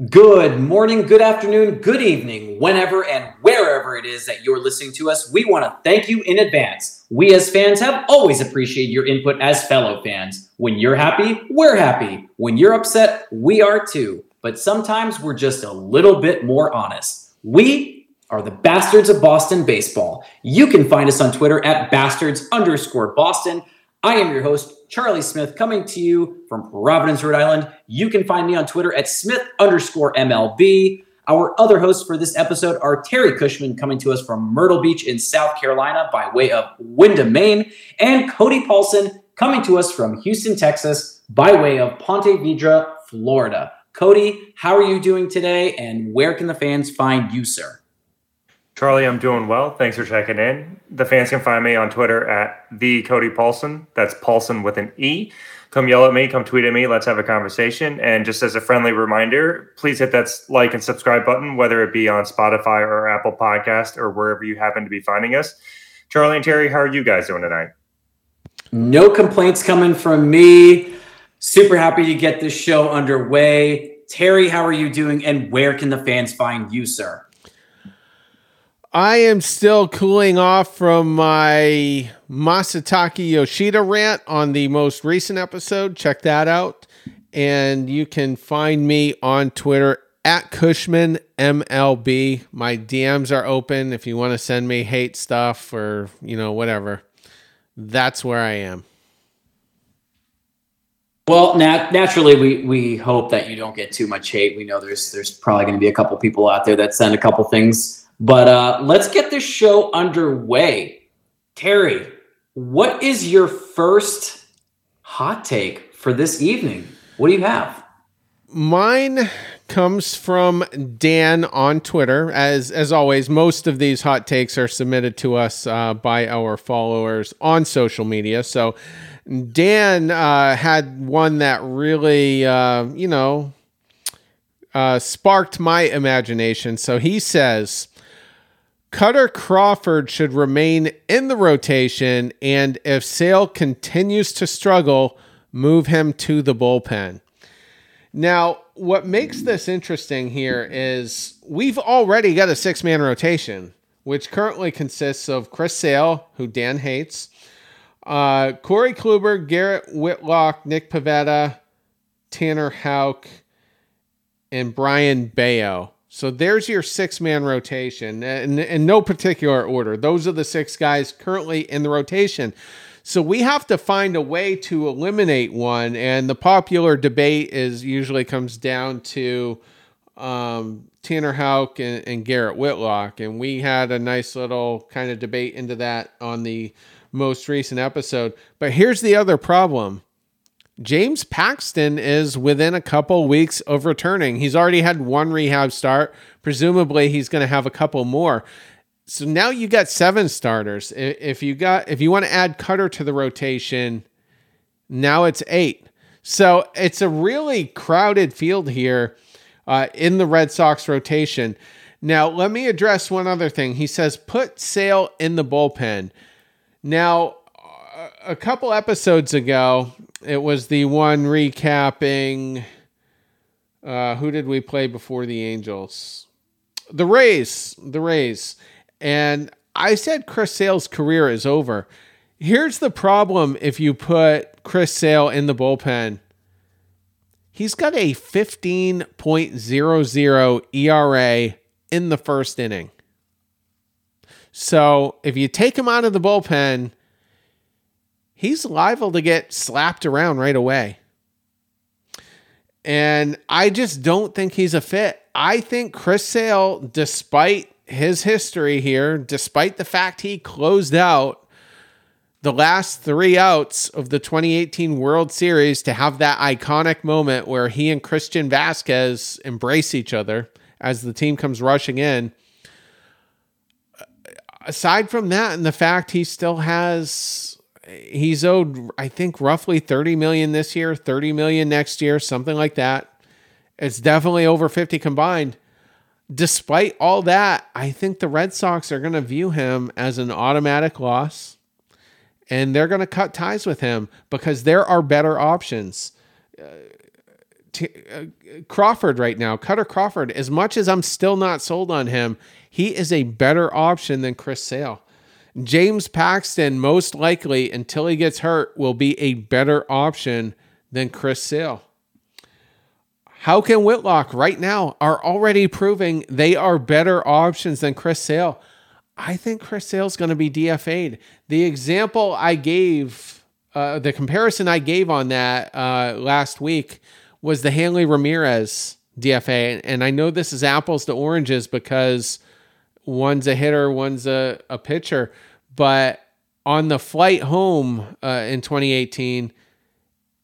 Good morning, good afternoon, good evening, whenever and wherever it is that you're listening to us. We want to thank you in advance. We as fans have always appreciated your input as fellow fans. When you're happy, we're happy. When you're upset, we are too. But sometimes we're just a little bit more honest. We are the Bastards of Boston Baseball. You can find us on Twitter at bastards underscore Boston. I am your host, Charlie Smith, coming to you from Providence, Rhode Island. You can find me on Twitter at Smith underscore MLB. Our other hosts for this episode are Terry Cushman, coming to us from Myrtle Beach in South Carolina by way of Windham, Maine, and Cody Paulson, coming to us from Houston, Texas by way of Ponte Vedra, Florida. Cody, how are you doing today, and where can the fans find you, sir? Charlie, I'm doing well. Thanks for checking in. The fans can find me on Twitter at the Cody Paulson. That's Paulson with an E. Come yell at me, come tweet at me. Let's have a conversation. And just as a friendly reminder, please hit that like and subscribe button, whether it be on Spotify or Apple Podcast or wherever you happen to be finding us. Charlie and Terry, how are you guys doing tonight? No complaints coming from me. Super happy to get this show underway. Terry, how are you doing? And where can the fans find you, sir? I am still cooling off from my Masataka Yoshida rant on the most recent episode. Check that out. And you can find me on Twitter at Cushman MLB. My DMs are open if you want to send me hate stuff or, you know, whatever. That's where I am. Well, nat- naturally, we we hope that you don't get too much hate. We know there's there's probably going to be a couple people out there that send a couple things but uh, let's get this show underway. Terry, what is your first hot take for this evening? What do you have? Mine comes from Dan on Twitter. As as always, most of these hot takes are submitted to us uh, by our followers on social media. So Dan uh, had one that really, uh, you know, uh, sparked my imagination. So he says. Kutter Crawford should remain in the rotation, and if Sale continues to struggle, move him to the bullpen. Now, what makes this interesting here is we've already got a six man rotation, which currently consists of Chris Sale, who Dan hates, uh, Corey Kluber, Garrett Whitlock, Nick Pivetta, Tanner Houck, and Brayan Bello. So there's your six man rotation in, in no particular order. Those are the six guys currently in the rotation. So we have to find a way to eliminate one. And the popular debate is usually comes down to um, Tanner Houck and, and Garrett Whitlock. And we had a nice little kind of debate into that on the most recent episode. But here's the other problem James Paxton is within a couple weeks of returning. He's already had one rehab start. Presumably, he's going to have a couple more. So now you got seven starters. If you got if you want to add Kutter to the rotation, now it's eight. So it's a really crowded field here uh, in the Red Sox rotation. Now let me address one other thing. He says put Sale in the bullpen. Now a couple episodes ago, it was the one recapping. Uh, who did we play before the Angels? The Rays. The Rays. And I said Chris Sale's career is over. Here's the problem if you put Chris Sale in the bullpen. He's got a 15.00 ERA in the first inning. So if you take him out of the bullpen, he's liable to get slapped around right away. And I just don't think he's a fit. I think Chris Sale, despite his history here, despite the fact he closed out the last three outs of the 2018 World Series to have that iconic moment where he and Christian Vázquez embrace each other as the team comes rushing in. Aside from that, and the fact he still has he's owed I think roughly 30 million this year, 30 million next year, something like that. It's definitely over 50 combined. Despite all that, I think the Red Sox are going to view him as an automatic loss and they're going to cut ties with him because there are better options. Uh, T- uh, Crawford right now, Kutter Crawford, as much as I'm still not sold on him, he is a better option than Chris Sale. James Paxton, most likely, until he gets hurt, will be a better option than Chris Sale. Houck and Whitlock right now are already proving they are better options than Chris Sale. I think Chris Sale's going to be DFA'd. The example I gave, uh, the comparison I gave on that uh, last week was the Hanley Ramirez DFA. And I know this is apples to oranges because one's a hitter, one's a, a pitcher. But on the flight home uh, in 2018,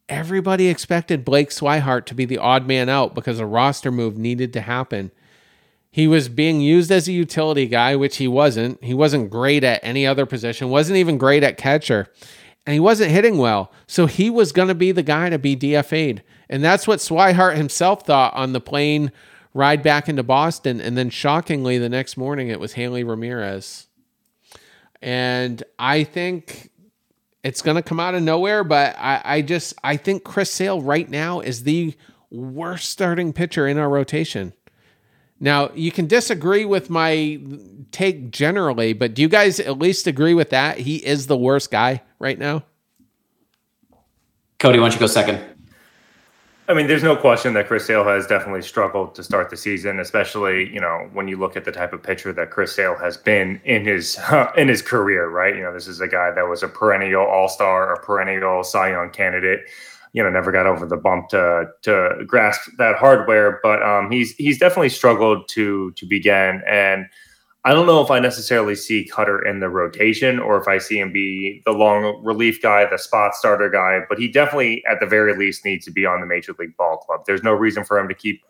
everybody expected Blake Swihart to be the odd man out because a roster move needed to happen. He was being used as a utility guy, which he wasn't. He wasn't great at any other position, wasn't even great at catcher, and he wasn't hitting well. So he was going to be the guy to be DFA'd. And that's what Swihart himself thought on the plane ride back into Boston. And then shockingly, the next morning, it was Hanley Ramirez. And I think it's going to come out of nowhere, but I, I just I think Chris Sale right now is the worst starting pitcher in our rotation. Now, you can disagree with my take generally, but do you guys at least agree with that? He is the worst guy right now? Cody, why don't you go second? I mean, there's no question that Chris Sale has definitely struggled to start the season, especially you know when you look at the type of pitcher that Chris Sale has been in his in his career. Right, you know, this is a guy that was a perennial All Star, a perennial Cy Young candidate. You know, never got over the bump to to grasp that hardware, but um, he's he's definitely struggled to to begin and I don't know if I necessarily see Kutter in the rotation or if I see him be the long relief guy, the spot starter guy, but he definitely, at the very least, needs to be on the Major League Ball Club. There's no reason for him to keep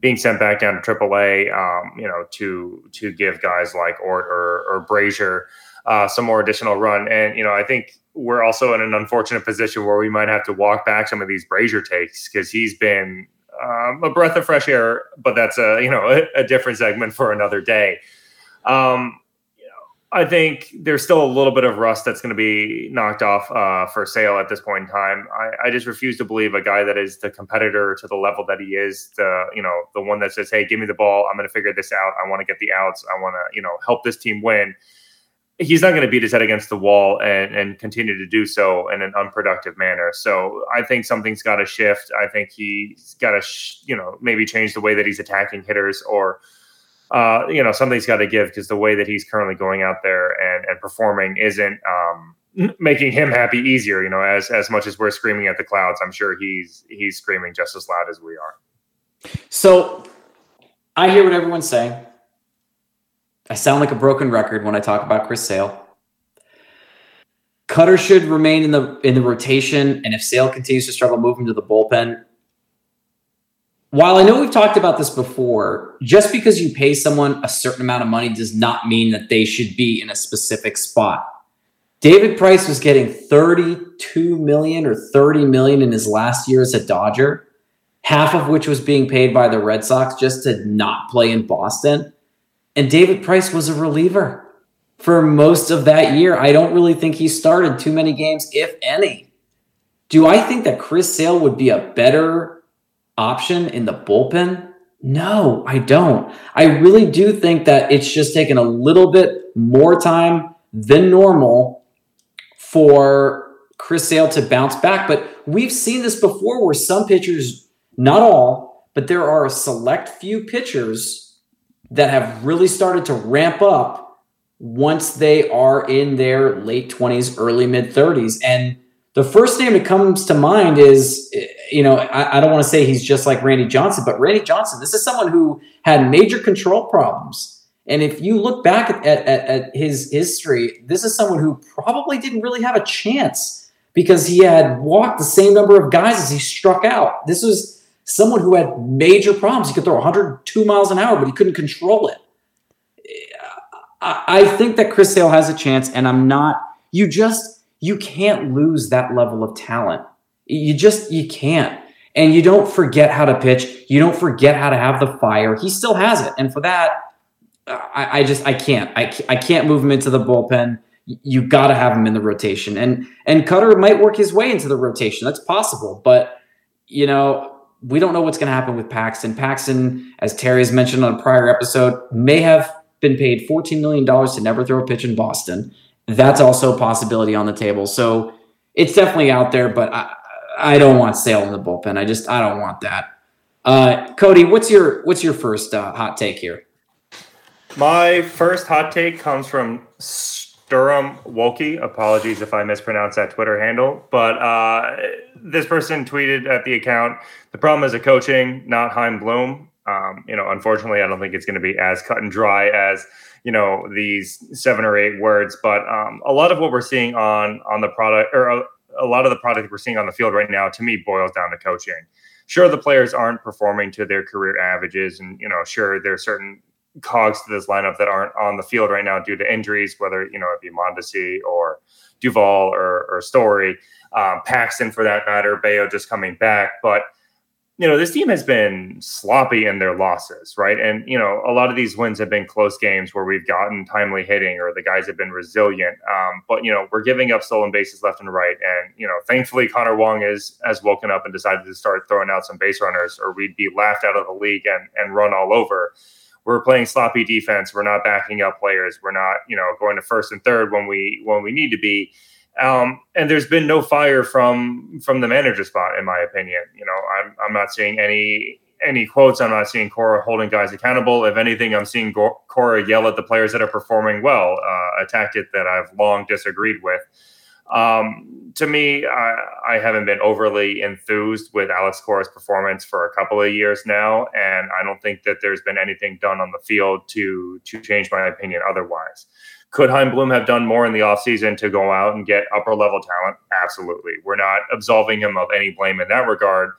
being sent back down to AAA, um, you know, to to give guys like Ort or, or Brasier uh, some more additional run. And you know, I think we're also in an unfortunate position where we might have to walk back some of these Brasier takes because he's been um, a breath of fresh air, but that's a you know a, a different segment for another day. Um, I think there's still a little bit of rust that's going to be knocked off uh, for Sale at this point in time. I, I, just refuse to believe a guy that is the competitor to the level that he is, the you know the one that says, "Hey, give me the ball. I'm going to figure this out. I want to get the outs. I want to you know help this team win." He's not going to beat his head against the wall and, and continue to do so in an unproductive manner. So I think something's got to shift. I think he's got to, sh- you know, maybe change the way that he's attacking hitters or uh, you know, something's got to give because the way that he's currently going out there and, and performing isn't um, making him happy easier. You know, as as much as we're screaming at the clouds, I'm sure he's he's screaming just as loud as we are. So I hear what everyone's saying. I sound like a broken record when I talk about Chris Sale. Kutter should remain in the in the rotation, and if Sale continues to struggle, move him to the bullpen while I know we've talked about this before, just because you pay someone a certain amount of money does not mean that they should be in a specific spot. David Price was getting 32 million or 30 million in his last year as a Dodger, half of which was being paid by the Red Sox just to not play in Boston. And David Price was a reliever for most of that year. I don't really think he started too many games, if any. Do I think that Chris Sale would be a better option in the bullpen? No, I don't. I really do think that it's just taken a little bit more time than normal for Chris Sale to bounce back. But we've seen this before where some pitchers, not all, but there are a select few pitchers that have really started to ramp up once they are in their late 20s, early mid 30s. And the first name that comes to mind is, you know, I, I don't want to say he's just like Randy Johnson, but Randy Johnson, this is someone who had major control problems. And if you look back at, at, at his history, this is someone who probably didn't really have a chance because he had walked the same number of guys as he struck out. This was someone who had major problems. He could throw 102 miles an hour, but he couldn't control it. I think that Chris Sale has a chance, and I'm not. You just you can't lose that level of talent. You just you can't. And you don't forget how to pitch. You don't forget how to have the fire. He still has it, and for that, I, I just I can't. I, I can't move him into the bullpen. You got to have him in the rotation, and and Kutter might work his way into the rotation. That's possible, but you know we don't know what's going to happen with Paxton. Paxton, as Terry has mentioned on a prior episode, may have been paid $14 million to never throw a pitch in Boston. That's also a possibility on the table. So it's definitely out there, but I, I don't want Sale in the bullpen. I just I don't want that. Uh, Cody, what's your what's your first uh, hot take here? My first hot take comes from Sturm Wolke. Apologies if I mispronounce that Twitter handle, but uh, this person tweeted at the account: "The problem is a coaching, not Chaim Bloom." Um, you know, unfortunately, I don't think it's going to be as cut and dry as you know these seven or eight words. But um, a lot of what we're seeing on on the product, or a, a lot of the product we're seeing on the field right now, to me, boils down to coaching. Sure, the players aren't performing to their career averages, and you know, sure, there are certain cogs to this lineup that aren't on the field right now due to injuries, whether you know it be Mondesi or Duvall or, or Story, um, Paxton for that matter, Bello just coming back, but you know, this team has been sloppy in their losses, right? And, you know, a lot of these wins have been close games where we've gotten timely hitting or the guys have been resilient. Um, but, you know, we're giving up stolen bases left and right. And, you know, thankfully Connor Wong is, has woken up and decided to start throwing out some base runners or we'd be laughed out of the league and, and run all over. We're playing sloppy defense. We're not backing up players. We're not, you know, going to first and third when we when we need to be. Um, and there's been no fire from from the manager spot, in my opinion. You know, I'm I'm not seeing any any quotes. I'm not seeing Cora holding guys accountable. If anything, I'm seeing Cora yell at the players that are performing well, uh, a tactic that I've long disagreed with. Um, to me, I, I, haven't been overly enthused with Alex Cora's performance for a couple of years now, and I don't think that there's been anything done on the field to to change my opinion otherwise. Could Chaim Bloom have done more in the offseason to go out and get upper level talent? Absolutely. We're not absolving him of any blame in that regard.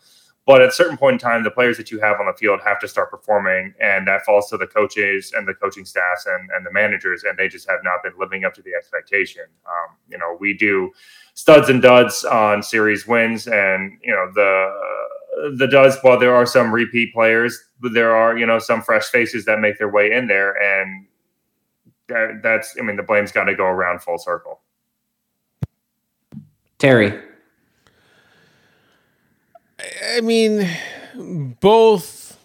But at a certain point in time, the players that you have on the field have to start performing, and that falls to the coaches and the coaching staffs and, and the managers, and they just have not been living up to the expectation. Um, you know, we do studs and duds on series wins, and you know the the duds. While there are some repeat players, there are you know some fresh faces that make their way in there, and that, that's I mean the blame's got to go around full circle. Terry. I mean, both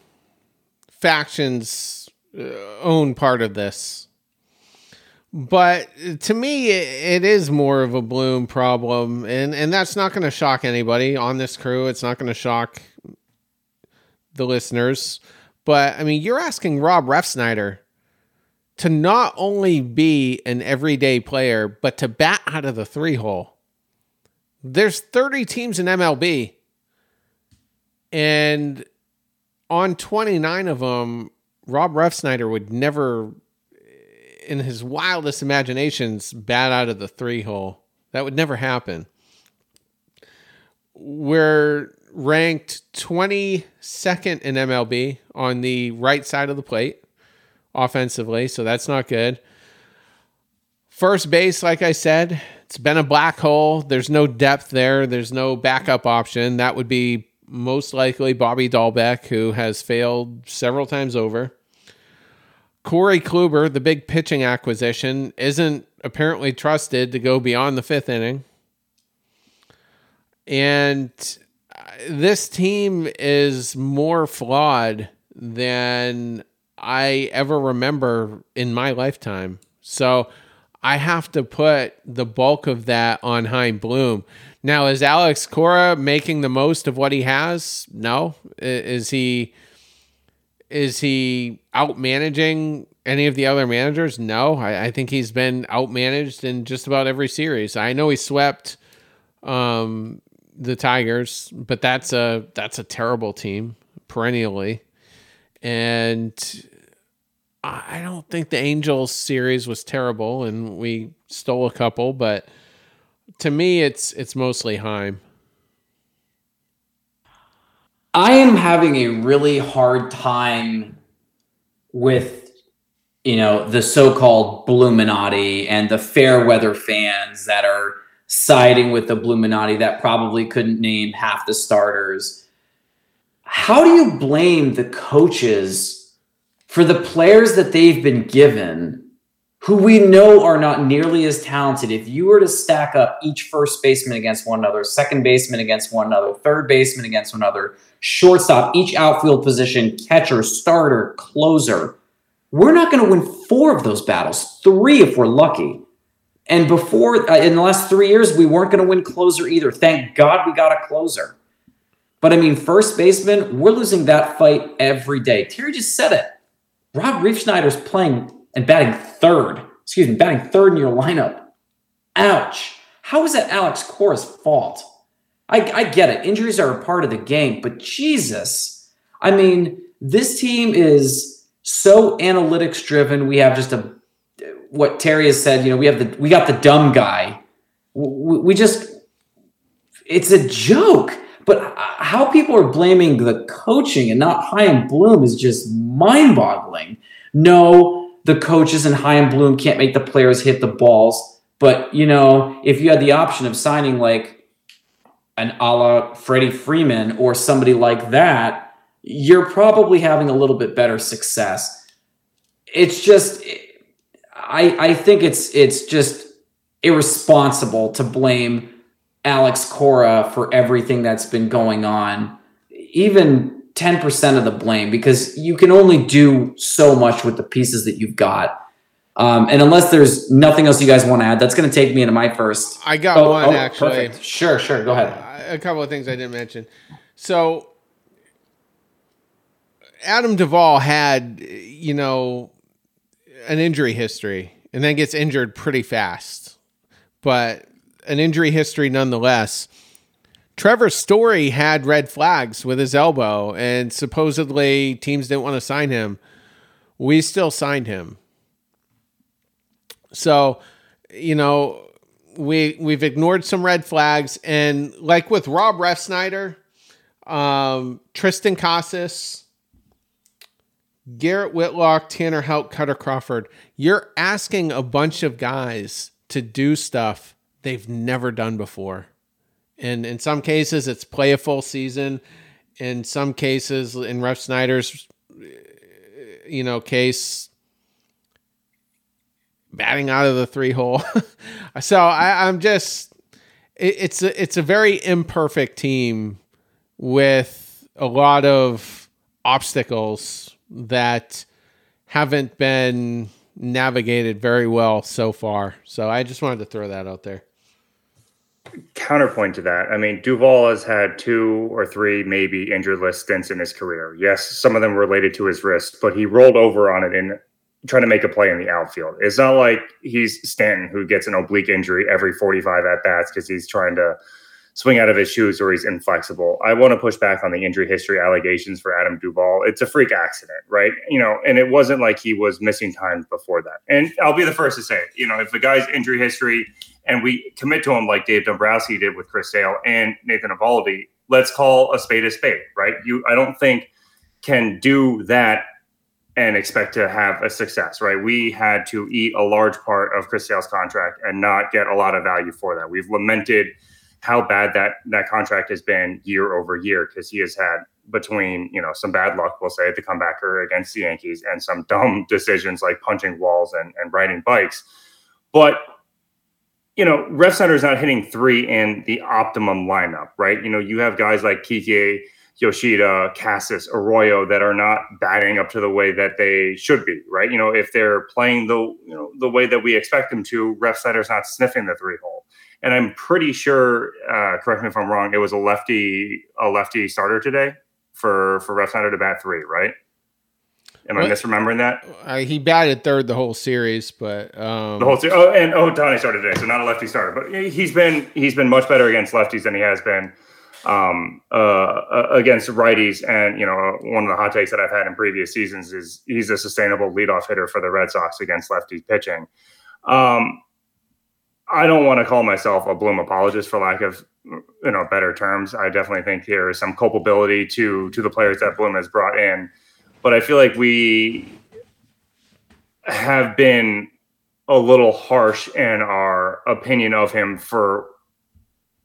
factions uh, own part of this. But to me, it is more of a Bloom problem, and and that's not going to shock anybody on this crew. It's not going to shock the listeners. But I mean, you're asking Rob Refsnyder to not only be an everyday player, but to bat out of the three hole. There's 30 teams in MLB, and on 29 of them, Rob Refsnyder would never, in his wildest imaginations, bat out of the three hole. That would never happen. We're ranked 22nd in MLB on the right side of the plate offensively, so that's not good. First base, like I said, it's been a black hole. There's no depth there. There's no backup option. That would be most likely Bobby Dalbec, who has failed several times over. Corey Kluber, the big pitching acquisition, isn't apparently trusted to go beyond the fifth inning. And uh, this team is more flawed than I ever remember in my lifetime. So I have to put the bulk of that on Chaim Bloom. Now, is Alex Cora making the most of what he has? No. Is he is he out managing any of the other managers? No. I, I think he's been outmanaged in just about every series. I know he swept um, the Tigers, but that's a that's a terrible team perennially. And I don't think the Angels series was terrible, and we stole a couple, but to me, it's it's mostly Chaim. I am having a really hard time with you know the so-called Bluminati and the fair weather fans that are siding with the Bluminati that probably couldn't name half the starters. How do you blame the coaches for the players that they've been given who we know are not nearly as talented, if you were to stack up each first baseman against one another, second baseman against one another, third baseman against one another, shortstop, each outfield position, catcher, starter, closer, we're not going to win four of those battles, three if we're lucky. And before, uh, in the last three years, we weren't going to win closer either. Thank God we got a closer. But I mean, first baseman, we're losing that fight every day. Terry just said it. Rob Refsnyder's playing and batting third. Excuse me, batting third in your lineup. Ouch. How is that Alex Cora's fault? I, I get it. Injuries are a part of the game, but Jesus. I mean, this team is so analytics driven. We have just a what Terry has said. You know, we have the we got the dumb guy. We, we just it's a joke. But uh, how people are blaming the coaching and not Chaim Bloom is just mind boggling. No, the coaches Chaim Bloom can't make the players hit the balls. But, you know, if you had the option of signing like an a la Freddie Freeman or somebody like that, you're probably having a little bit better success. It's just, I, I think it's it's just irresponsible to blame Alex Cora for everything that's been going on, even 10% of the blame, because you can only do so much with the pieces that you've got. Um, and unless there's nothing else you guys want to add, that's going to take me into my first. I got oh, one oh, actually. Perfect. Sure, sure. Go ahead. A couple of things I didn't mention. So, Adam Duvall had, you know, an injury history and then gets injured pretty fast. But an injury history nonetheless. Trevor Story had red flags with his elbow, and supposedly teams didn't want to sign him. We still signed him. So, you know, we we've ignored some red flags, and like with Rob Refsnyder, um, Triston Casas, Garrett Whitlock, Tanner Houck, Kutter Crawford, you're asking a bunch of guys to do stuff they've never done before. And in some cases, it's play a full season. In some cases, in Refsnyder's, you know, case, batting out of the three hole. so I, I'm just, it, it's a, it's a very imperfect team with a lot of obstacles that haven't been navigated very well so far. So I just wanted to throw that out there counterpoint to that, I mean, Duvall has had two or three maybe injured list stints in his career. Yes, some of them related to his wrist, but he rolled over on it in trying to make a play in the outfield. It's not like he's Stanton who gets an oblique injury every 45 at bats because he's trying to swing out of his shoes or he's inflexible. I want to push back on the injury history allegations for Adam Duvall. It's a freak accident, right? You know, and it wasn't like he was missing time before that. And I'll be the first to say it. You know, if a guy's injury history and we commit to him like Dave Dombrowski did with Chris Sale and Nathan Eovaldi, let's call a spade a spade, right? You, I don't think can do that and expect to have a success, right? We had to eat a large part of Chris Sale's contract and not get a lot of value for that. We've lamented how bad that that contract has been year over year because he has had between you know some bad luck, we'll say, the comebacker against the Yankees, and some dumb decisions like punching walls and, and riding bikes. But you know, Refsnyder is not hitting three in the optimum lineup, right? You know, you have guys like Kike, Yoshida, Casas, Arroyo that are not batting up to the way that they should be, right? You know, if they're playing the you know the way that we expect them to, Refsnyder's not sniffing the three hole and I'm pretty sure. Uh, correct me if I'm wrong. It was a lefty, a lefty starter today for for Refsnyder to bat three, right? Am I misremembering that? Uh, he batted third the whole series, but um... the whole series. Oh, and Ohtani started today, so not a lefty starter, but he's been he's been much better against lefties than he has been um, uh, against righties. And you know, one of the hot takes that I've had in previous seasons is he's a sustainable leadoff hitter for the Red Sox against lefties pitching. Um, I don't want to call myself a Bloom apologist for lack of you know better terms. I definitely think there is some culpability to to the players that Bloom has brought in, but I feel like we have been a little harsh in our opinion of him for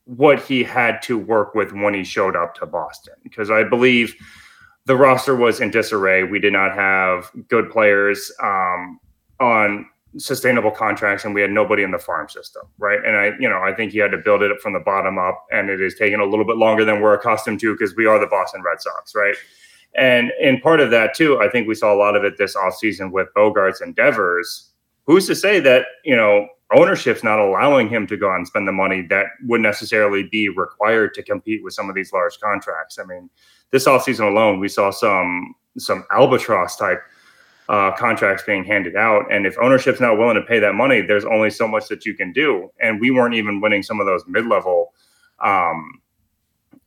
what he had to work with when he showed up to Boston because I believe the roster was in disarray. We did not have good players um, on sustainable contracts and we had nobody in the farm system, right? And I, you know, I think he had to build it up from the bottom up, and it is taking a little bit longer than we're accustomed to because we are the Boston Red Sox, right? And in part of that too, I think we saw a lot of it this offseason with Bogaerts' endeavors. Who's to say that you know ownership's not allowing him to go out and spend the money that would necessarily be required to compete with some of these large contracts? I mean, this offseason alone, we saw some some albatross type uh, contracts being handed out. And if ownership's not willing to pay that money, there's only so much that you can do. And we weren't even winning some of those mid level um,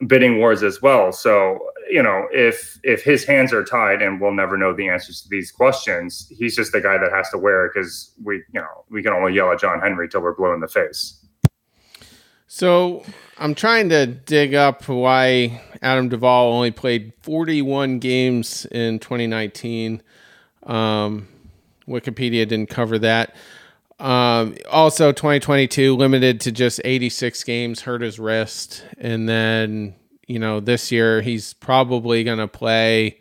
bidding wars as well. So you know, if if his hands are tied and we'll never know the answers to these questions, he's just the guy that has to wear it because we you know we can only yell at John Henry till we're blue in the face. So I'm trying to dig up why Adam Duvall only played 41 games in 2019. Um, Wikipedia didn't cover that. Um, also, 2022 limited to just 86 games, hurt his wrist, and then you know this year he's probably going to play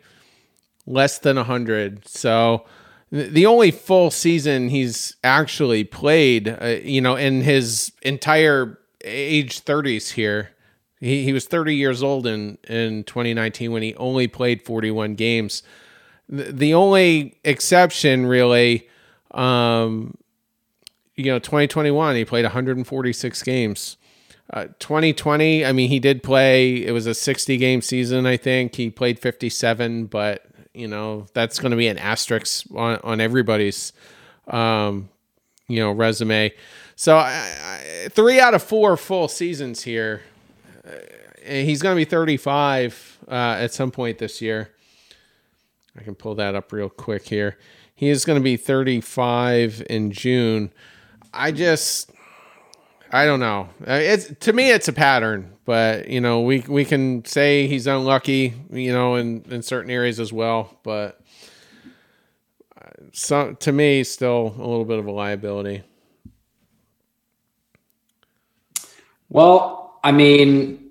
less than 100. So the only full season he's actually played, uh, you know, in his entire age 30s here. He, he was 30 years old in, in 2019 when he only played 41 games the only exception really um, you know 2021 he played 146 games uh, 2020 i mean he did play it was a 60 game season i think he played 57 but you know that's going to be an asterisk on, on everybody's um, you know resume so I, I, three out of four full seasons here uh, he's going to be 35 uh, at some point this year I can pull that up real quick here. He is going to be 35 in June. I just, I don't know. Uh, it's to me, it's a pattern, but you know, we we can say he's unlucky, you know, in in certain areas as well. But uh, so to me, still a little bit of a liability. Well, I mean.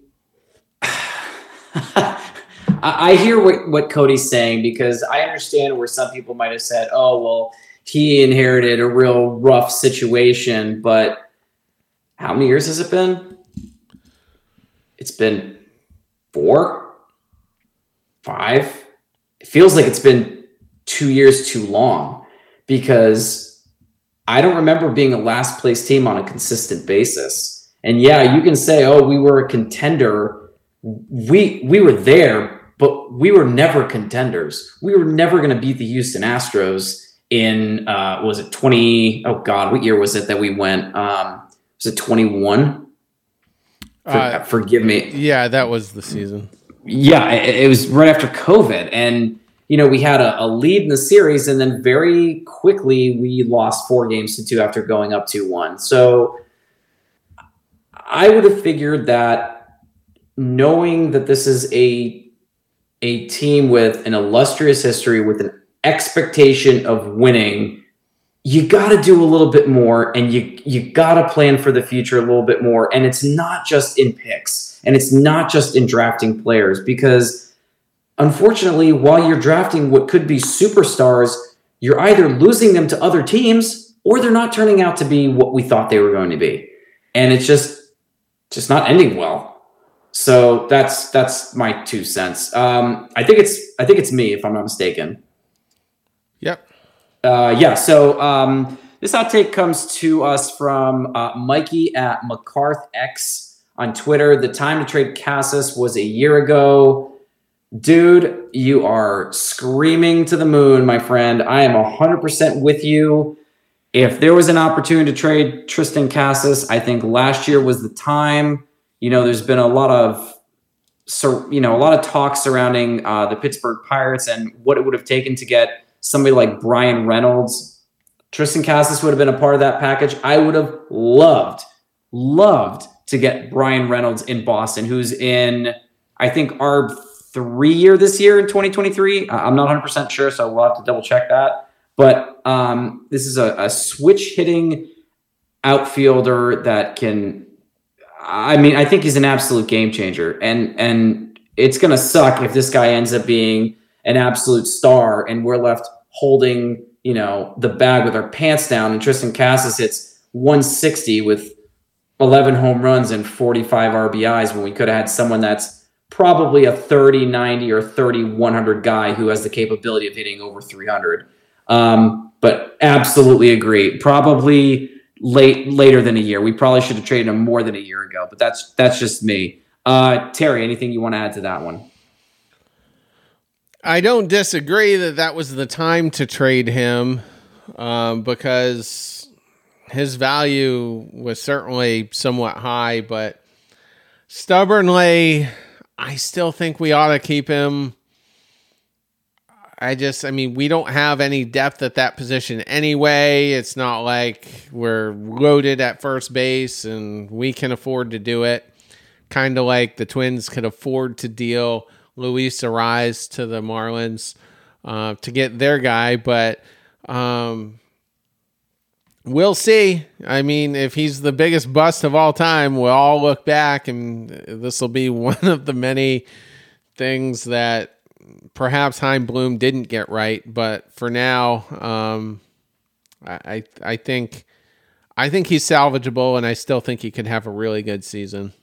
I, I hear what, what Cody's saying because I understand where some people might have said, oh, well, he inherited a real rough situation, but how many years has it been? It's been four, five. It feels like it's been two years too long because I don't remember being a last place team on a consistent basis. And yeah, you can say, oh, we were a contender. We we were there, but we were never contenders. We were never going to beat the Houston Astros in uh, was it 20 oh god what year was it that we went um was it 21 For, uh, forgive me. yeah that was the season. Yeah it, it, was right after covid and you know we had a, a, lead in the series and then very quickly we lost four games to two after going up 2-1 so i would have figured that knowing that this is a a team with an illustrious history, with an expectation of winning, you got to do a little bit more and you you got to plan for the future a little bit more and it's not just in picks and it's not just in drafting players because unfortunately while you're drafting what could be superstars you're either losing them to other teams or they're not turning out to be what we thought they were going to be and it's just just not ending well so that's that's my two cents. Um, I think it's I think it's me if I'm not mistaken. Yep. Uh, yeah. So um, this hot take comes to us from uh, Mikey at McCarthX on Twitter. The time to trade Casas was a year ago. Dude, you are screaming to the moon, my friend. I am 100% with you. If there was an opportunity to trade Triston Casas, I think last year was the time you know, there's been a lot of so you know a lot of talk surrounding uh, the Pittsburgh Pirates and what it would have taken to get somebody like Bryan Reynolds. Triston Casas would have been a part of that package. I would have loved, loved to get Bryan Reynolds in Boston, who's in I think our three year this year in 2023. I'm not 100 percent sure, so we'll have to double check that. But um, this is a, a switch hitting outfielder that can I mean, I think he's an absolute game changer, and and it's gonna suck if this guy ends up being an absolute star, and we're left holding you know, the bag with our pants down, and Triston Casas hits 160 with 11 home runs and 45 RBIs when we could have had someone that's probably a 30 90 or 30 100 guy who has the capability of hitting over 300. Um, but absolutely agree. Probably late later than a year. We probably should have traded him more than a year ago, but that's that's just me. Uh, Terry, anything you want to add to that one? I don't disagree that that was the time to trade him um, because his value was certainly somewhat high, but stubbornly, I still think we ought to keep him. I just, I mean, we don't have any depth at that position anyway. It's not like we're loaded at first base and we can afford to do it. Kind of like the Twins could afford to deal Luis Arraez to the Marlins uh, to get their guy, but um, we'll see. I mean, if he's the biggest bust of all time, we'll all look back, and this will be one of the many things that perhaps Chaim Bloom didn't get right. But for now, um, I I think I think he's salvageable, and I still think he could have a really good season.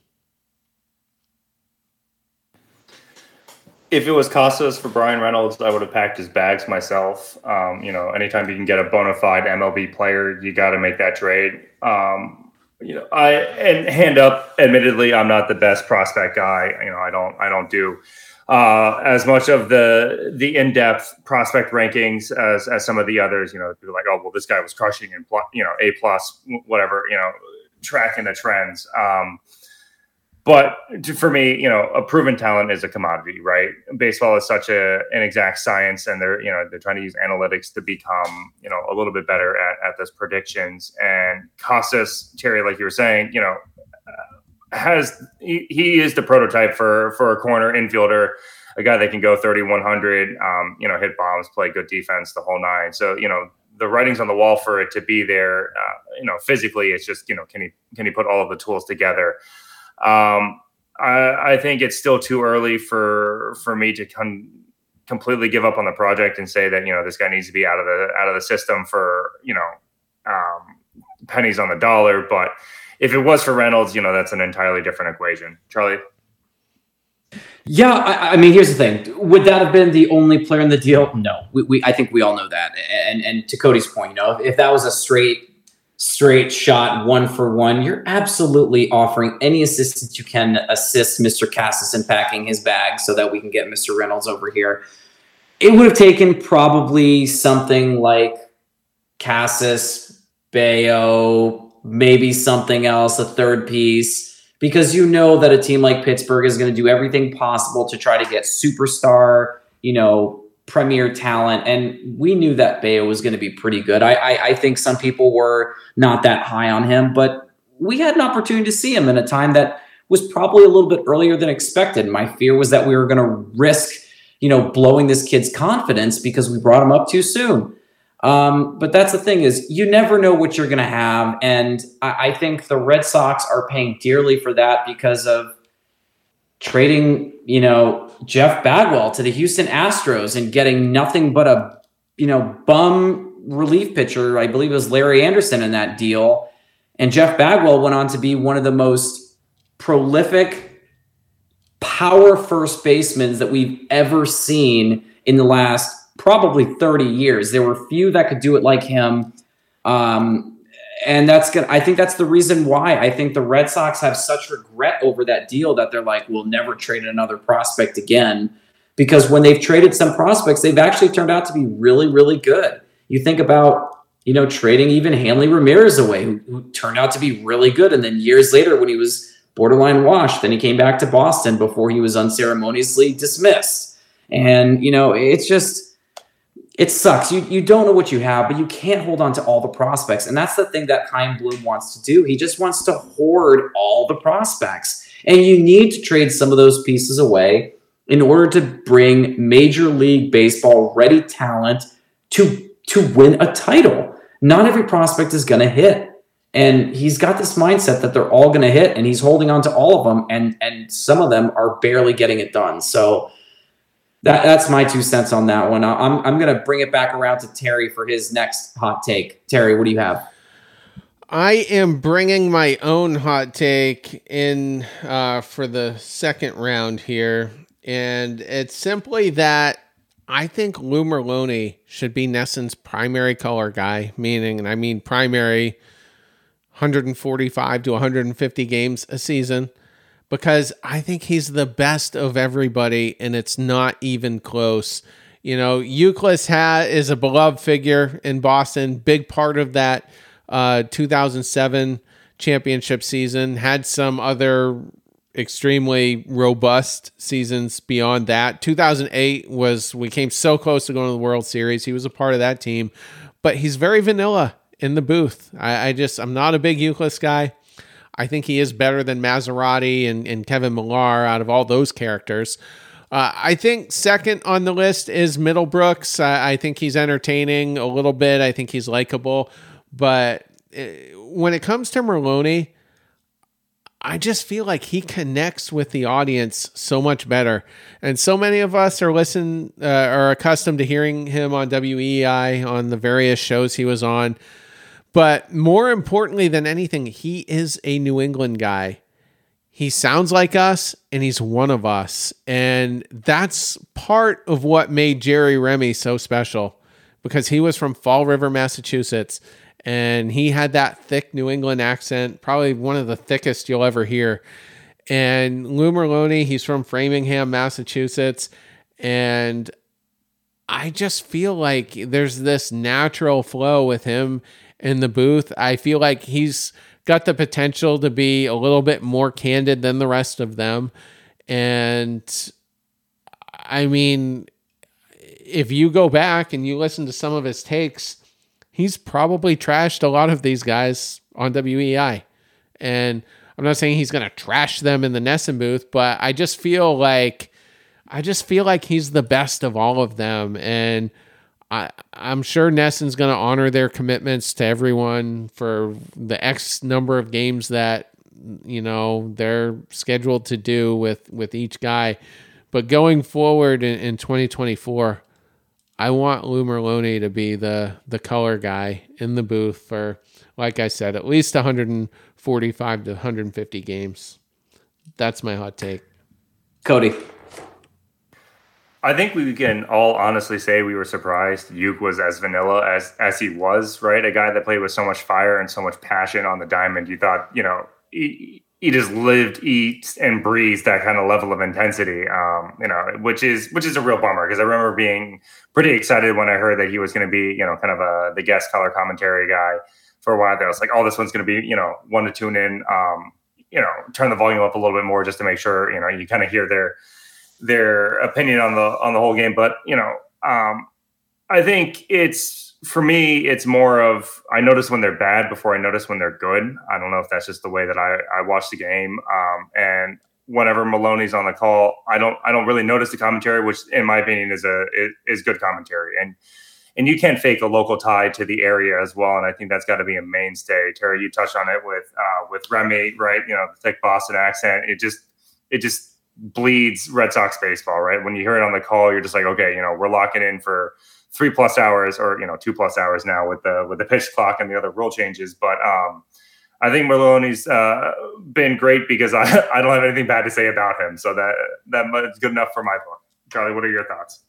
If it was Casas for Bryan Reynolds, I would have packed his bags myself. Um, you know, anytime you can get a bona fide MLB player, you got to make that trade. Um, you know, I and hand up. Admittedly, I'm not the best prospect guy. You know, I don't I don't do uh, as much of the the in depth prospect rankings as as some of the others. You know, people like, oh well, this guy was crushing and you know A plus whatever. You know, tracking the trends. Um, but for me, you know, a proven talent is a commodity, right? Baseball is such a an exact science, and they're you know they're trying to use analytics to become you know a little bit better at at this predictions. And Casas Terry, like you were saying, you know, has he, he is the prototype for for a corner infielder, a guy that can go 3100 um, you know, hit bombs, play good defense, the whole nine. So you know, the writing's on the wall for it to be there. Uh, you know, physically, it's just you know, can he can he put all of the tools together? Um, I, I, think it's still too early for for me to con- completely give up on the project and say that you know this guy needs to be out of the out of the system for you know um, pennies on the dollar. But if it was for Reynolds, you know that's an entirely different equation. Charlie. Yeah, I, I, mean, here's the thing: would that have been the only player in the deal? No, we, we I think we all know that. And and to Cody's point, you know, if, if that was a straight straight shot one for one, you're absolutely offering any assistance you can assist Mr. Casas in packing his bag so that we can get Mr. Reynolds over here. It would have taken probably something like Casas, Bello, maybe something else, a third piece, because you know that a team like Pittsburgh is going to do everything possible to try to get superstar, you know, premier talent, and we knew that Bello was going to be pretty good. I, I, I think some people were not that high on him, but we had an opportunity to see him in a time that was probably a little bit earlier than expected. My fear was that we were going to risk, you know, blowing this kid's confidence because we brought him up too soon. Um, but that's the thing is you never know what you're going to have, and I, I think the Red Sox are paying dearly for that because of trading, you know, Jeff Bagwell to the Houston Astros and getting nothing but a, you know, bum relief pitcher. I believe it was Larry Andersen in that deal. And Jeff Bagwell went on to be one of the most prolific power first basemen that we've ever seen in the last probably 30 years. There were few that could do it like him. Um, and that's good. I think that's the reason why I think the Red Sox have such regret over that deal that they're like, we'll never trade another prospect again. Because when they've traded some prospects, they've actually turned out to be really, really good. You think about, you know, trading even Hanley Ramirez away, who, who turned out to be really good. And then years later, when he was borderline washed, then he came back to Boston before he was unceremoniously dismissed. And, you know, it's just it sucks. You you don't know what you have, but you can't hold on to all the prospects. And that's the thing that Chaim Bloom wants to do. He just wants to hoard all the prospects. And you need to trade some of those pieces away in order to bring Major League Baseball ready talent to to win a title. Not every prospect is going to hit. And he's got this mindset that they're all going to hit and he's holding on to all of them and and some of them are barely getting it done. So that, that's my two cents on that one. I'm I'm gonna bring it back around to Terry for his next hot take. Terry, what do you have? I am bringing my own hot take in uh, for the second round here, and it's simply that I think Lou Merloni should be NESN's primary color guy, meaning, and I mean primary, 145 to 150 games a season because I think he's the best of everybody, and it's not even close. You know, Youkilis ha- is a beloved figure in Boston, big part of that uh, 2007 championship season. Had some other extremely robust seasons beyond that. 2008 was we came so close to going to the World Series. He was a part of that team, but he's very vanilla in the booth. I, I just I'm not a big Youkilis guy. I think he is better than Maserati and, and Kevin Millar out of all those characters. Uh, I think second on the list is Middlebrooks. I, I think he's entertaining a little bit. I think he's likable. But uh, when it comes to Merloni, I just feel like he connects with the audience so much better. And so many of us are listen uh, are accustomed to hearing him on WEEI on the various shows he was on. But more importantly than anything, he is a New England guy. He sounds like us and he's one of us. And that's part of what made Jerry Remy so special because he was from Fall River, Massachusetts. And he had that thick New England accent, probably one of the thickest you'll ever hear. And Lou Merloni, he's from Framingham, Massachusetts. And I just feel like there's this natural flow with him in the booth. I feel like he's got the potential to be a little bit more candid than the rest of them. And I mean, if you go back and you listen to some of his takes, he's probably trashed a lot of these guys on WEEI. And I'm not saying he's going to trash them in the NESN booth, but I just feel like I just feel like he's the best of all of them and I, I'm sure NESN's going to honor their commitments to everyone for the X number of games that you know they're scheduled to do with with each guy. But going forward in, in 2024, I want Lou Merloni to be the the color guy in the booth for, like I said, at least 145 to 150 games. That's my hot take. Cody. I think we can all honestly say we were surprised Yuke was as vanilla as as he was, right? A guy that played with so much fire and so much passion on the diamond. You thought, you know, he, he just lived, eats, and breathes that kind of level of intensity. Um, you know, which is which is a real bummer because I remember being pretty excited when I heard that he was going to be, you know, kind of a the guest color commentary guy for a while. There, I was like, oh, this one's going to be, you know, one to tune in. Um, you know, turn the volume up a little bit more just to make sure you know you kind of hear their their opinion on the on the whole game. But you know, um, I think it's for me, it's more of I notice when they're bad before I notice when they're good. I don't know if that's just the way that I I watch the game. Um, and whenever Merloni's on the call, I don't I don't really notice the commentary, which in my opinion is a is, good commentary. And and you can't fake a local tie to the area as well. And I think that's got to be a mainstay. Terry, you touched on it with uh, with Remy, right? You know, the thick Boston accent. It just it just bleeds Red Sox baseball, right? When you hear it on the call, you're just like, okay, you know, we're locking in for three plus hours or you know two plus hours now with the with the pitch clock and the other rule changes. But um, I think Merloni's uh, been great because I, I don't have anything bad to say about him. So that that's good enough for my book. Charlie, what are your thoughts?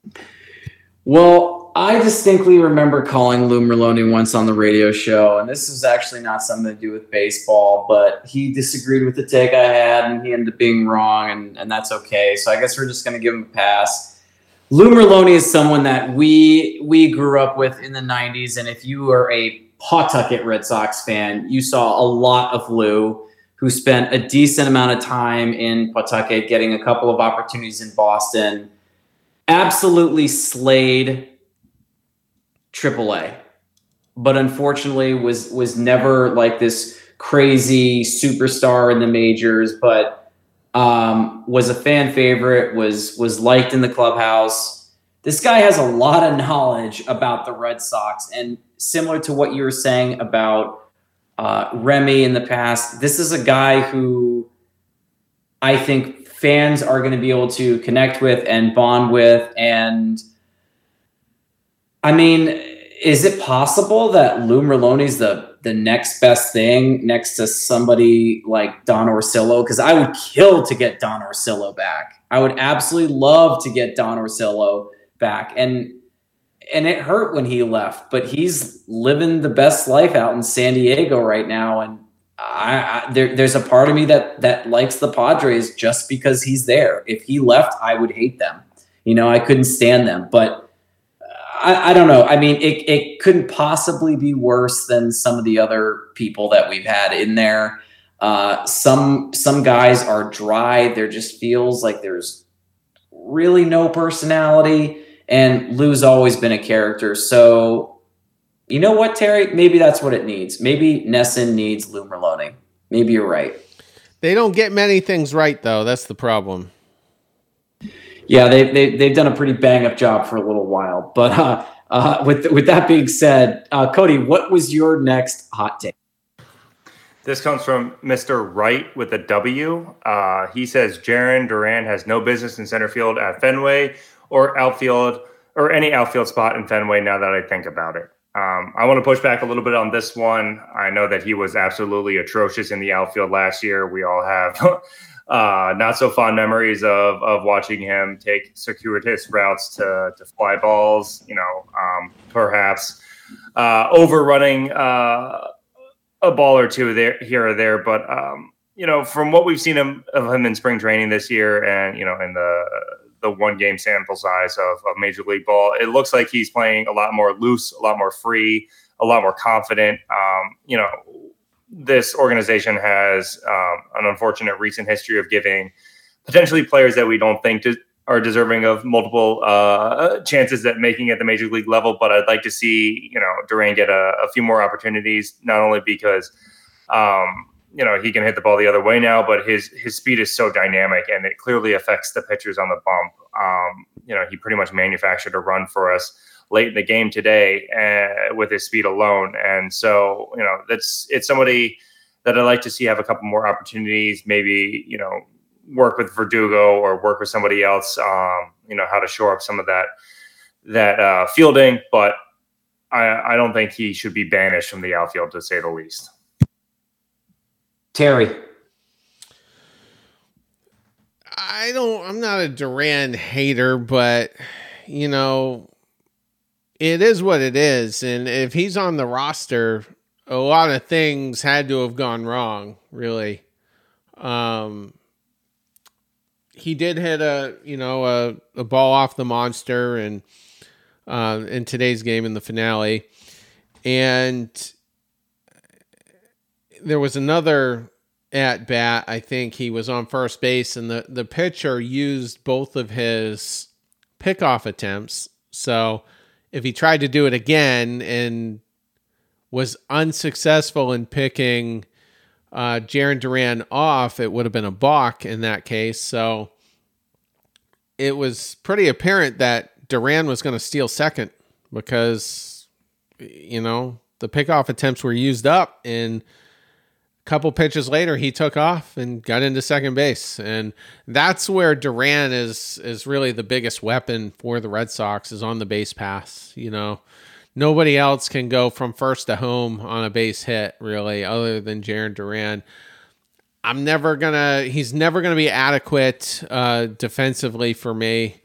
Well, I distinctly remember calling Lou Merloni once on the radio show, and this is actually not something to do with baseball, but he disagreed with the take I had, and he ended up being wrong, and, and that's okay. So I guess we're just going to give him a pass. Lou Merloni is someone that we we grew up with in the '90s, and if you are a Pawtucket Red Sox fan, you saw a lot of Lou, who spent a decent amount of time in Pawtucket, getting a couple of opportunities in Boston absolutely slayed AAA, but unfortunately was was never like this crazy superstar in the majors. But um, was a fan favorite, was was liked in the clubhouse. This guy has a lot of knowledge about the Red Sox, and similar to what you were saying about uh, Remy in the past, this is a guy who I think fans are going to be able to connect with and bond with. And I mean, is it possible that Lou Merloni's the the next best thing next to somebody like Don Orsillo? Because I would kill to get Don Orsillo back. I would absolutely love to get Don Orsillo back. And and it hurt when he left, but he's living the best life out in San Diego right now. And I, I, there, there's a part of me that that likes the Padres just because he's there. If he left, I would hate them. You know, I couldn't stand them. But I, I don't know. I mean, it it couldn't possibly be worse than some of the other people that we've had in there. Uh, some some guys are dry. There just feels like there's really no personality. And Lou's always been a character. So you know what, Terry? Maybe that's what it needs. Maybe NESN needs Lou Merloni. Maybe you're right. They don't get many things right, though. That's the problem. Yeah, they, they, they've done a pretty bang up job for a little while. But uh, uh, with, with that being said, uh, Cody, what was your next hot take? This comes from Mr. Wright with a W. Uh, he says Jarren Duran has no business in center field at Fenway or outfield or any outfield spot in Fenway now that I think about it. Um, I want to push back a little bit on this one. I know that he was absolutely atrocious in the outfield last year. We all have uh, not so fond memories of of watching him take circuitous routes to to fly balls. You know, um, perhaps uh, overrunning uh, a ball or two there here or there. But um, you know, from what we've seen of him in spring training this year, and you know, in the the one game sample size of, of Major League Ball. It looks like he's playing a lot more loose, a lot more free, a lot more confident. Um, you know, this organization has um, an unfortunate recent history of giving potentially players that we don't think are deserving of multiple uh, chances at making at the major league level. But I'd like to see you know Duran get a, a few more opportunities, not only because um, you know he can hit the ball the other way now, but his his speed is so dynamic and it clearly affects the pitchers on the bump. Um, you know he pretty much manufactured a run for us late in the game today uh, with his speed alone, and so you know that's it's somebody that I'd like to see have a couple more opportunities. Maybe you know work with Verdugo or work with somebody else. Um, you know how to shore up some of that that uh, fielding, but I, I don't think he should be banished from the outfield to say the least. Terry. I don't I'm not a Duran hater, but you know, it is what it is. And if he's on the roster, a lot of things had to have gone wrong, really. Um he did hit a you know a, a ball off the monster and uh, in today's game in the finale and there was another at bat. I think he was on first base, and the the pitcher used both of his pickoff attempts. So if he tried to do it again and was unsuccessful in picking uh, Jarren Duran off, it would have been a balk in that case. So it was pretty apparent that Duran was going to steal second because, you know, the pickoff attempts were used up and – couple pitches later he took off and got into second base. And that's where Duran is is really the biggest weapon for the Red Sox is on the base pass you know. Nobody else can go from first to home on a base hit really other than Jarren Duran. I'm never gonna he's never gonna be adequate uh, defensively for me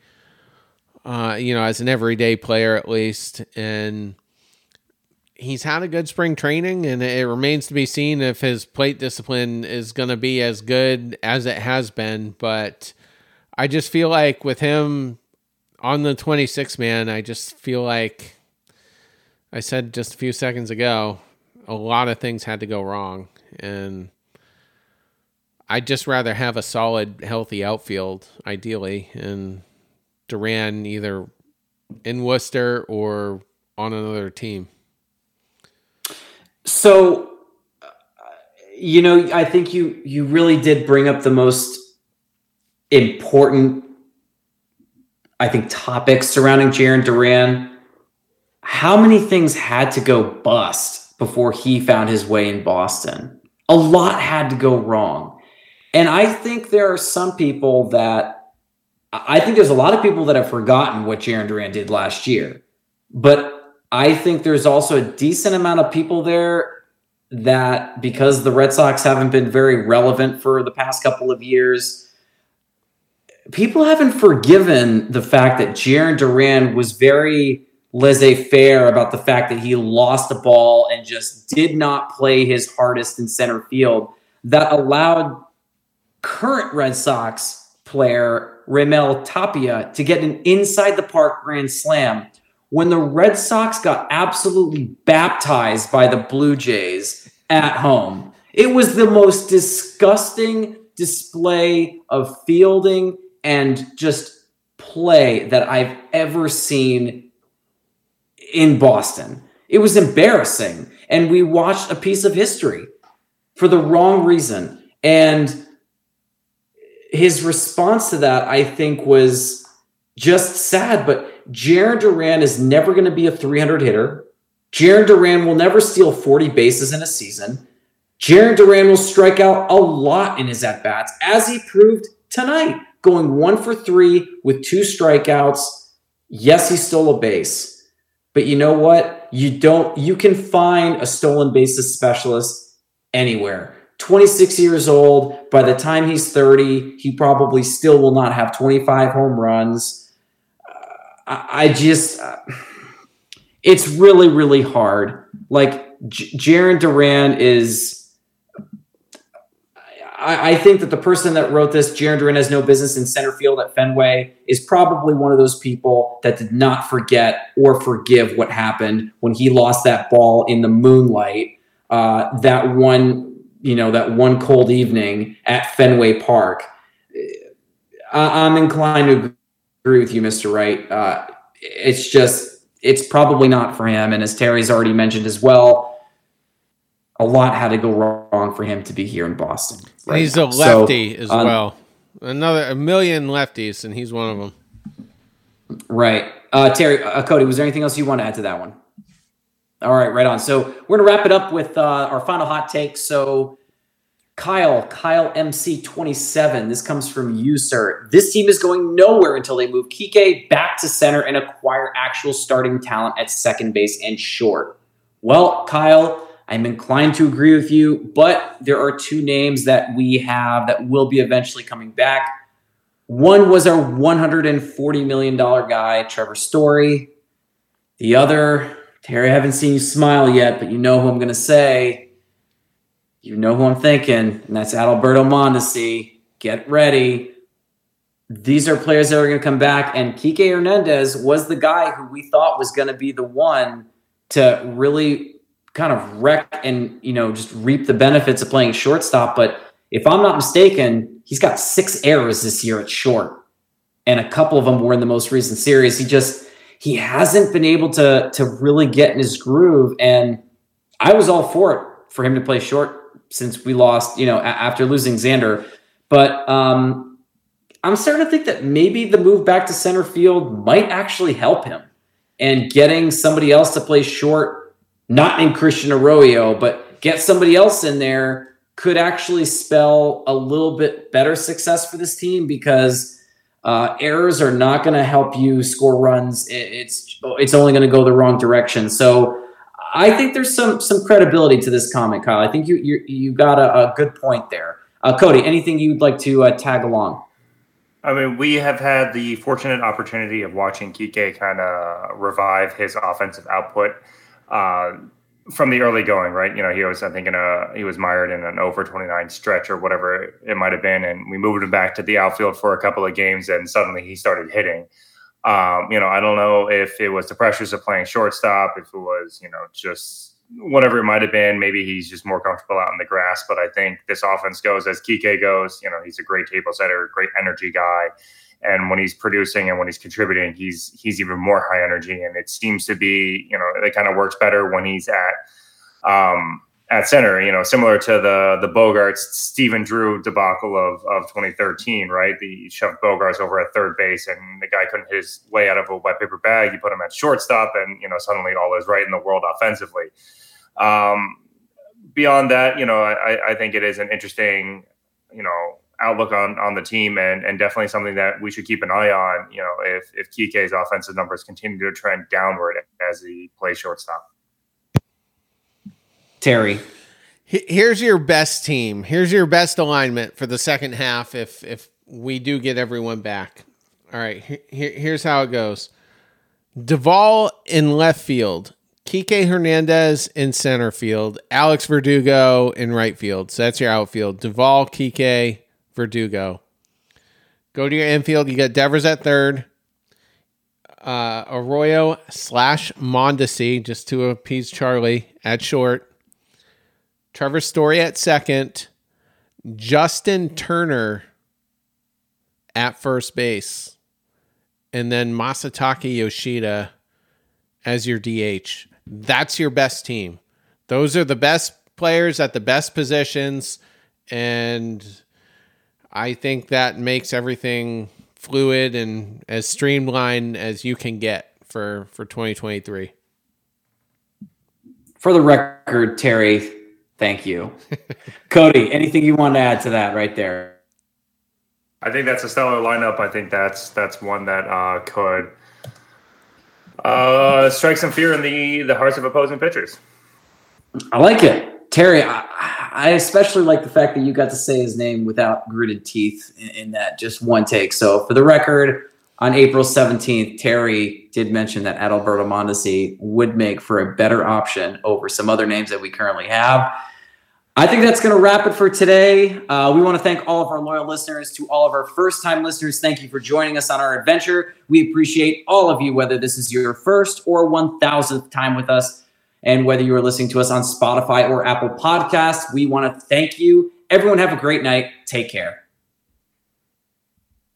uh, you know as an everyday player at least. And he's had a good spring training, and it remains to be seen if his plate discipline is going to be as good as it has been. But I just feel like with him on the 26 man, I just feel like I said just a few seconds ago, a lot of things had to go wrong. And I'd just rather have a solid, healthy outfield, ideally, and Duran either in Worcester or on another team. So, you know, I think you you really did bring up the most important, I think, topics surrounding Jarren Duran. How many things had to go bust before he found his way in Boston? A lot had to go wrong. And I think there are some people that I think there's a lot of people that have forgotten what Jarren Duran did last year. But I think there's also a decent amount of people there that because the Red Sox haven't been very relevant for the past couple of years, people haven't forgiven the fact that Jarren Duran was very laissez-faire about the fact that he lost the ball and just did not play his hardest in center field. That allowed current Red Sox player Raimel Tapia to get an inside the park grand slam when the Red Sox got absolutely baptized by the Blue Jays at home. It was the most disgusting display of fielding and just play that I've ever seen in Boston. It was embarrassing. And we watched a piece of history for the wrong reason. And his response to that, I think, was just sad. But Jarren Duran is never going to be a 300 hitter. Jarren Duran will never steal 40 bases in a season. Jarren Duran will strike out a lot in his at bats, as he proved tonight, going one for three with two strikeouts. Yes, he stole a base, but you know what? You don't. You can find a stolen bases specialist anywhere. 26 years old. By the time he's 30, he probably still will not have 25 home runs. Uh, I, just, uh, it's really, really hard. Like, J- Jarren Duran is. I, I think that the person that wrote this, Jarren Duran has no business in center field at Fenway, is probably one of those people that did not forget or forgive what happened when he lost that ball in the moonlight. Uh, that one you know, that one cold evening at Fenway Park. I, I, am inclined to agree with you, Mr. Wright. Uh, it's just, it's probably not for him. And as Terry's already mentioned as well, a lot had to go wrong for him to be here in Boston. Right he's now. a lefty so, as um, well. Another a million lefties, and he's one of them. Right, uh, Terry, uh, Cody. Was there anything else you want to add to that one? All right, right on. So we're gonna wrap it up with uh, our final hot take. So Kyle, Kyle MC twenty seven. This comes from you, sir. This team is going nowhere until they move Kike back to center and acquire actual starting talent at second base and short. Well, Kyle, I'm inclined to agree with you, but there are two names that we have that will be eventually coming back. One was our $140 million guy, Trevor Story. The other Terry, I haven't seen you smile yet, but you know who I'm going to say. You know who I'm thinking, and that's Adalberto Mondesi. Get ready. These are players that are going to come back, and Kike Hernandez was the guy who we thought was going to be the one to really kind of wreck and you know just reap the benefits of playing shortstop. But if I'm not mistaken, he's got six errors this year at short, and a couple of them were in the most recent series. He just he hasn't been able to to really get in his groove. And I was all for it for him to play short since we lost, you know, a- after losing Xander. But um, I'm starting to think that maybe the move back to center field might actually help him. And getting somebody else to play short, not in Christian Arroyo, but get somebody else in there could actually spell a little bit better success for this team because uh, errors are not going to help you score runs. It's it's only going to go the wrong direction. So I think there's some some credibility to this comment, Kyle. I think you you you got a, a good point there. Uh, Cody, anything you'd like to uh, tag along? I mean, we have had the fortunate opportunity of watching Kike kind of revive his offensive output. Uh, from the early going, right? You know, he was, I think, in a he was mired in an over 29 stretch or whatever it might have been, and we moved him back to the outfield for a couple of games, and suddenly he started hitting. Um, you know, I don't know if it was the pressures of playing shortstop, if it was, you know, just whatever it might have been. Maybe he's just more comfortable out in the grass. But I think this offense goes as Kike goes. You know, he's a great table setter, great energy guy and when he's producing and when he's contributing, he's he's even more high energy. And it seems to be, you know, it kind of works better when he's at um, at center. You know, similar to the the Bogaerts Stephen Drew debacle of of 2013, right? The shoved Bogaerts over at third base, and the guy couldn't hit his way out of a wet paper bag. You put him at shortstop, and you know suddenly all is right in the world offensively. Um, beyond that, you know, I, I think it is an interesting you know outlook on on the team and and definitely something that we should keep an eye on. You know, if if Kike's offensive numbers continue to trend downward as he plays shortstop. Terry, here's your best team. Here's your best alignment for the second half. If if we do get everyone back, all right. Here, here's how it goes. Duvall in left field, Kike Hernandez in center field, Alex Verdugo in right field. So that's your outfield. Duvall, Kike, Verdugo. Go to your infield. You got Devers at third. Uh, Arroyo slash Mondesi, just to appease Charlie at short. Trevor Story at second. Justin Turner at first base. And then Masataka Yoshida as your DH. That's your best team. Those are the best players at the best positions. And I think that makes everything fluid and as streamlined as you can get for for 2023. For the record, Terry, thank you. Cody, anything you want to add to that right there? I think that's a stellar lineup. I think that's that's one that uh, could uh, strike some fear in the the hearts of opposing pitchers. I like it, Terry. I, I especially like the fact that you got to say his name without gritted teeth in, in that just one take. So, for the record, on April 17th, Terry did mention that Adalberto Mondesi would make for a better option over some other names that we currently have. I think that's going to wrap it for today. Uh, we want to thank all of our loyal listeners. To all of our first time listeners, thank you for joining us on our adventure. We appreciate all of you, whether this is your first or 1000th time with us, and whether you are listening to us on Spotify or Apple Podcasts. We want to thank you. Everyone, have a great night. Take care.